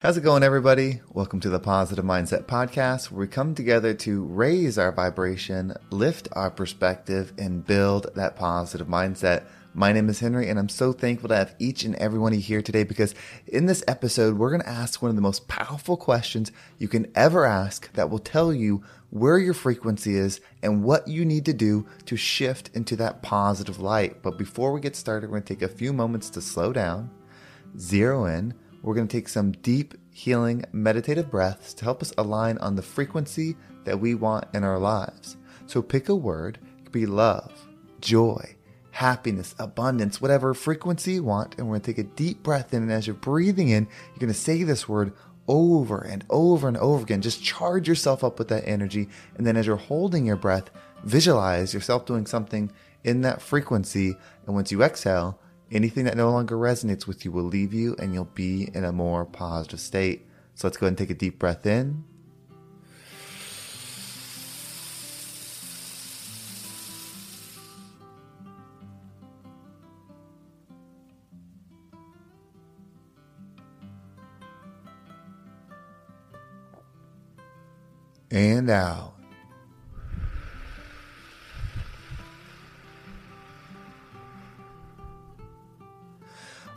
How's it going, everybody? Welcome to the Positive Mindset Podcast, where we come together to raise our vibration, lift our perspective, and build that positive mindset. My name is Henry, and I'm so thankful to have each and every one of you here today because in this episode, we're going to ask one of the most powerful questions you can ever ask that will tell you where your frequency is and what you need to do to shift into that positive light. But before we get started, we're going to take a few moments to slow down, zero in we're going to take some deep, healing, meditative breaths to help us align on the frequency that we want in our lives. So pick a word, it could be love, joy, happiness, abundance, whatever frequency you want. And we're going to take a deep breath in. And as you're breathing in, you're going to say this word over and over and over again. Just charge yourself up with that energy. And then as you're holding your breath, visualize yourself doing something in that frequency. And once you exhale, Anything that no longer resonates with you will leave you and you'll be in a more positive state. So let's go ahead and take a deep breath in. And out.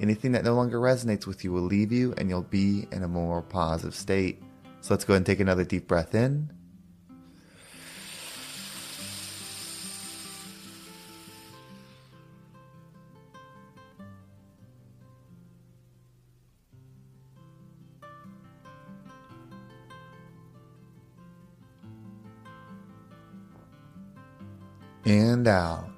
Anything that no longer resonates with you will leave you and you'll be in a more positive state. So let's go ahead and take another deep breath in. And out.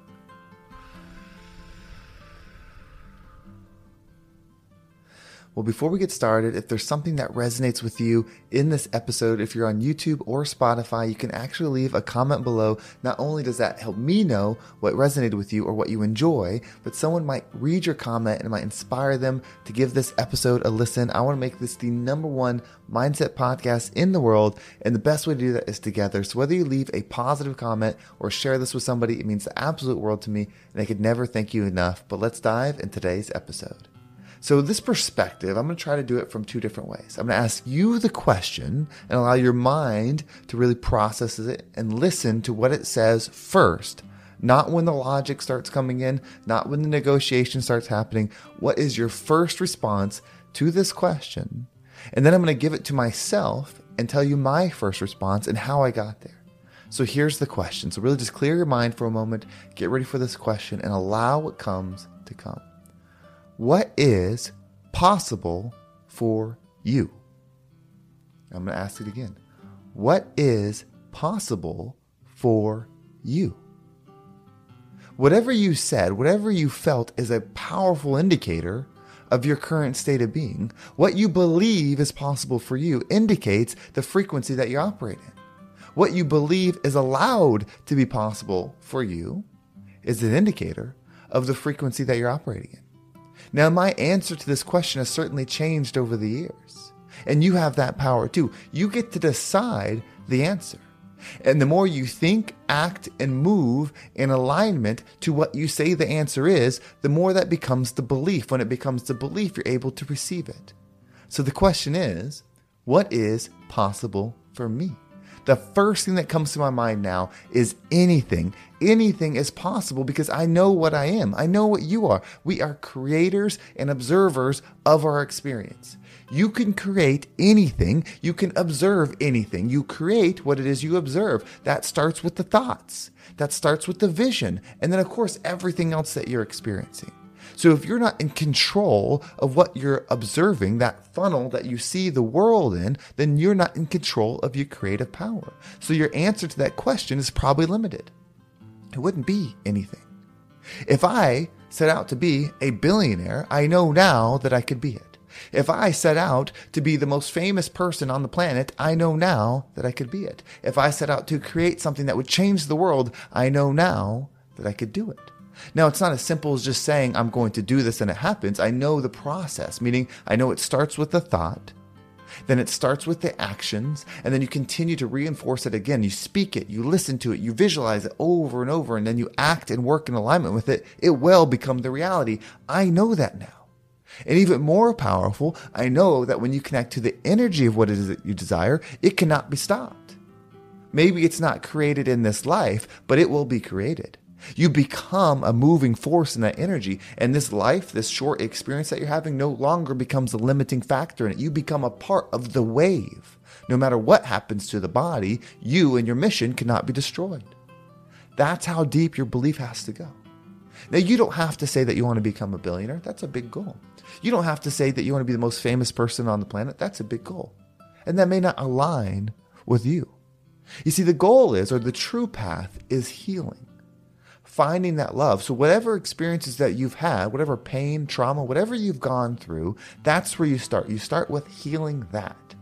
Well, before we get started, if there's something that resonates with you in this episode, if you're on YouTube or Spotify, you can actually leave a comment below. Not only does that help me know what resonated with you or what you enjoy, but someone might read your comment and it might inspire them to give this episode a listen. I want to make this the number one mindset podcast in the world, and the best way to do that is together. So whether you leave a positive comment or share this with somebody, it means the absolute world to me, and I could never thank you enough. But let's dive in today's episode. So, this perspective, I'm going to try to do it from two different ways. I'm going to ask you the question and allow your mind to really process it and listen to what it says first, not when the logic starts coming in, not when the negotiation starts happening. What is your first response to this question? And then I'm going to give it to myself and tell you my first response and how I got there. So here's the question. So really just clear your mind for a moment, get ready for this question, and allow what comes to come. What is possible for you? I'm going to ask it again. What is possible for you? Whatever you said, whatever you felt is a powerful indicator of your current state of being. What you believe is possible for you indicates the frequency that you operate in. What you believe is allowed to be possible for you is an indicator of the frequency that you're operating in. Now, my answer to this question has certainly changed over the years. And you have that power too. You get to decide the answer. And the more you think, act, and move in alignment to what you say the answer is, the more that becomes the belief. When it becomes the belief, you're able to receive it. So the question is what is possible for me? The first thing that comes to my mind now is anything. Anything is possible because I know what I am. I know what you are. We are creators and observers of our experience. You can create anything. You can observe anything. You create what it is you observe. That starts with the thoughts. That starts with the vision. And then, of course, everything else that you're experiencing. So if you're not in control of what you're observing, that funnel that you see the world in, then you're not in control of your creative power. So your answer to that question is probably limited. It wouldn't be anything. If I set out to be a billionaire, I know now that I could be it. If I set out to be the most famous person on the planet, I know now that I could be it. If I set out to create something that would change the world, I know now that I could do it. Now, it's not as simple as just saying, I'm going to do this and it happens. I know the process, meaning I know it starts with the thought, then it starts with the actions, and then you continue to reinforce it again. You speak it, you listen to it, you visualize it over and over, and then you act and work in alignment with it. It will become the reality. I know that now. And even more powerful, I know that when you connect to the energy of what it is that you desire, it cannot be stopped. Maybe it's not created in this life, but it will be created. You become a moving force in that energy, and this life, this short experience that you're having, no longer becomes a limiting factor in it. You become a part of the wave. No matter what happens to the body, you and your mission cannot be destroyed. That's how deep your belief has to go. Now, you don't have to say that you want to become a billionaire. That's a big goal. You don't have to say that you want to be the most famous person on the planet. That's a big goal. And that may not align with you. You see, the goal is, or the true path is healing. Finding that love. So, whatever experiences that you've had, whatever pain, trauma, whatever you've gone through, that's where you start. You start with healing that.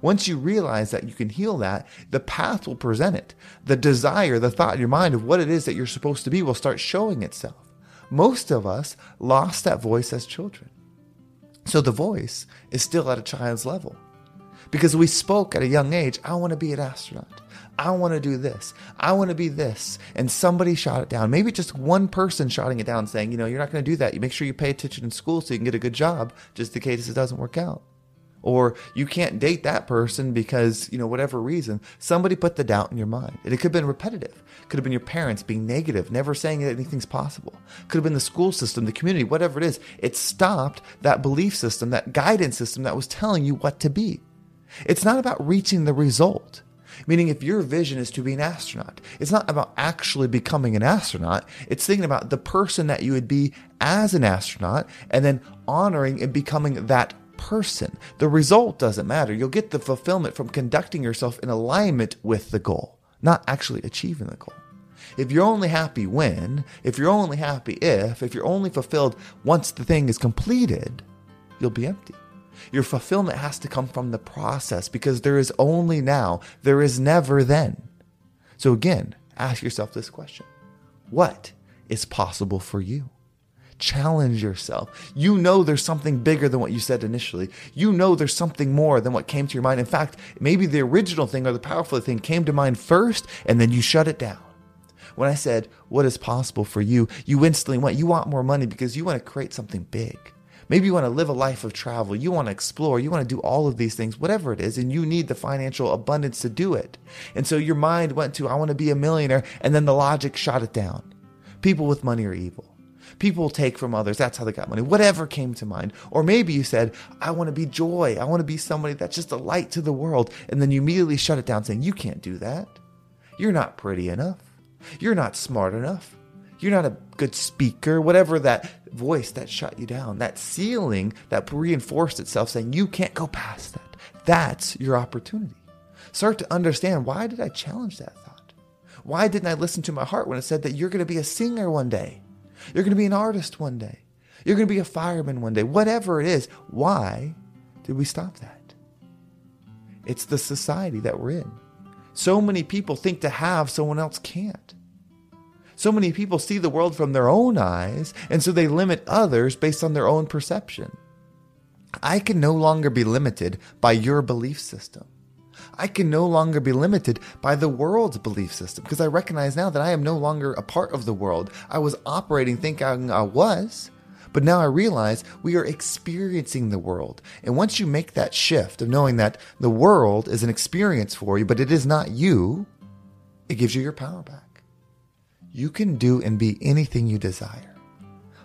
Once you realize that you can heal that, the path will present it. The desire, the thought in your mind of what it is that you're supposed to be will start showing itself. Most of us lost that voice as children. So the voice is still at a child's level. Because we spoke at a young age, I want to be an astronaut. I want to do this. I want to be this. And somebody shot it down. Maybe just one person shotting it down saying, you know, you're not going to do that. You make sure you pay attention in school so you can get a good job just in case it doesn't work out. Or you can't date that person because, you know, whatever reason, somebody put the doubt in your mind. And it could have been repetitive. Could have been your parents being negative, never saying that anything's possible. Could have been the school system, the community, whatever it is. It stopped that belief system, that guidance system that was telling you what to be. It's not about reaching the result. Meaning, if your vision is to be an astronaut, it's not about actually becoming an astronaut. It's thinking about the person that you would be as an astronaut and then honoring and becoming that person. The result doesn't matter. You'll get the fulfillment from conducting yourself in alignment with the goal, not actually achieving the goal. If you're only happy when, if you're only happy if, if you're only fulfilled once the thing is completed, you'll be empty. Your fulfillment has to come from the process because there is only now, there is never then. So again, ask yourself this question What is possible for you? Challenge yourself. You know there's something bigger than what you said initially. You know there's something more than what came to your mind. In fact, maybe the original thing or the powerful thing came to mind first and then you shut it down. When I said, What is possible for you? you instantly went, You want more money because you want to create something big. Maybe you want to live a life of travel. You want to explore. You want to do all of these things, whatever it is, and you need the financial abundance to do it. And so your mind went to, I want to be a millionaire. And then the logic shot it down. People with money are evil. People take from others. That's how they got money. Whatever came to mind. Or maybe you said, I want to be joy. I want to be somebody that's just a light to the world. And then you immediately shut it down saying, You can't do that. You're not pretty enough. You're not smart enough. You're not a good speaker. Whatever that voice that shut you down, that ceiling that reinforced itself saying, You can't go past that. That's your opportunity. Start to understand why did I challenge that thought? Why didn't I listen to my heart when it said that you're going to be a singer one day? You're going to be an artist one day. You're going to be a fireman one day. Whatever it is, why did we stop that? It's the society that we're in. So many people think to have, someone else can't. So many people see the world from their own eyes, and so they limit others based on their own perception. I can no longer be limited by your belief system. I can no longer be limited by the world's belief system because I recognize now that I am no longer a part of the world. I was operating thinking I was, but now I realize we are experiencing the world. And once you make that shift of knowing that the world is an experience for you, but it is not you, it gives you your power back. You can do and be anything you desire.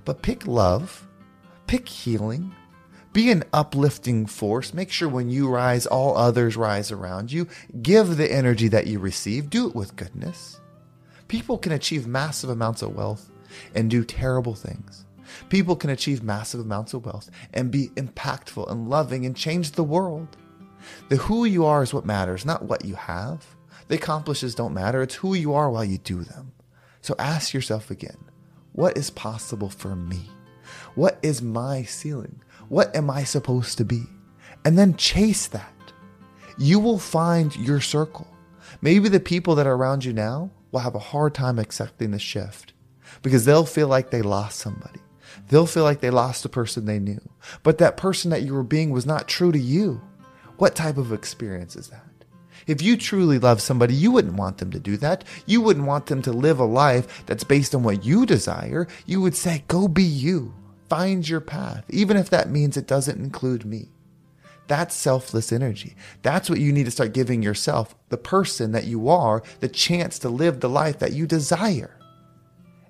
But pick love, pick healing, be an uplifting force. Make sure when you rise, all others rise around you. Give the energy that you receive. Do it with goodness. People can achieve massive amounts of wealth and do terrible things. People can achieve massive amounts of wealth and be impactful and loving and change the world. The who you are is what matters, not what you have. The accomplishes don't matter. It's who you are while you do them. So ask yourself again what is possible for me? What is my ceiling? What am I supposed to be? And then chase that. You will find your circle. Maybe the people that are around you now will have a hard time accepting the shift because they'll feel like they lost somebody. They'll feel like they lost a person they knew. But that person that you were being was not true to you. What type of experience is that? If you truly love somebody, you wouldn't want them to do that. You wouldn't want them to live a life that's based on what you desire. You would say, go be you. Find your path, even if that means it doesn't include me. That's selfless energy. That's what you need to start giving yourself, the person that you are, the chance to live the life that you desire.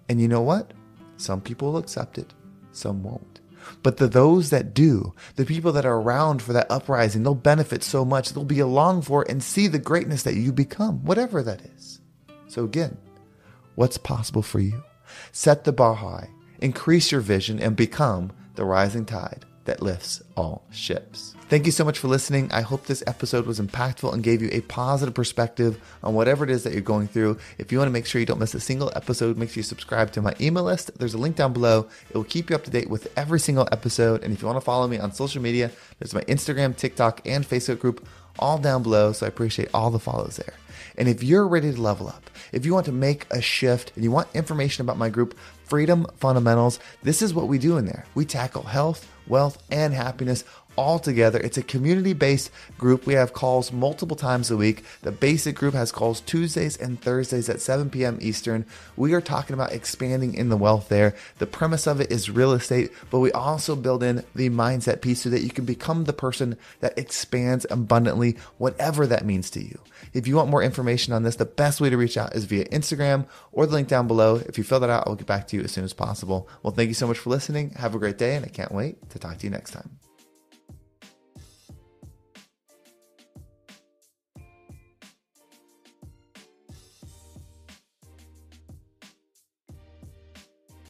And you know what? Some people will accept it, some won't. But the those that do, the people that are around for that uprising, they'll benefit so much, they'll be along for it and see the greatness that you become, whatever that is. So again, what's possible for you? Set the bar high, increase your vision, and become the rising tide that lifts all ships. Thank you so much for listening. I hope this episode was impactful and gave you a positive perspective on whatever it is that you're going through. If you want to make sure you don't miss a single episode, make sure you subscribe to my email list. There's a link down below. It will keep you up to date with every single episode. And if you want to follow me on social media, there's my Instagram, TikTok, and Facebook group all down below. So I appreciate all the follows there. And if you're ready to level up, if you want to make a shift and you want information about my group, Freedom Fundamentals, this is what we do in there. We tackle health, wealth, and happiness all together. It's a community based group. We have calls multiple times a week. The basic group has calls Tuesdays and Thursdays at 7 p.m. Eastern. We are talking about expanding in the wealth there. The premise of it is real estate, but we also build in the mindset piece so that you can become the person that expands abundantly, whatever that means to you. If you want more information on this, the best way to reach out is via Instagram or the link down below. If you fill that out, I'll get back to you as soon as possible. Well, thank you so much for listening. Have a great day, and I can't wait to talk to you next time.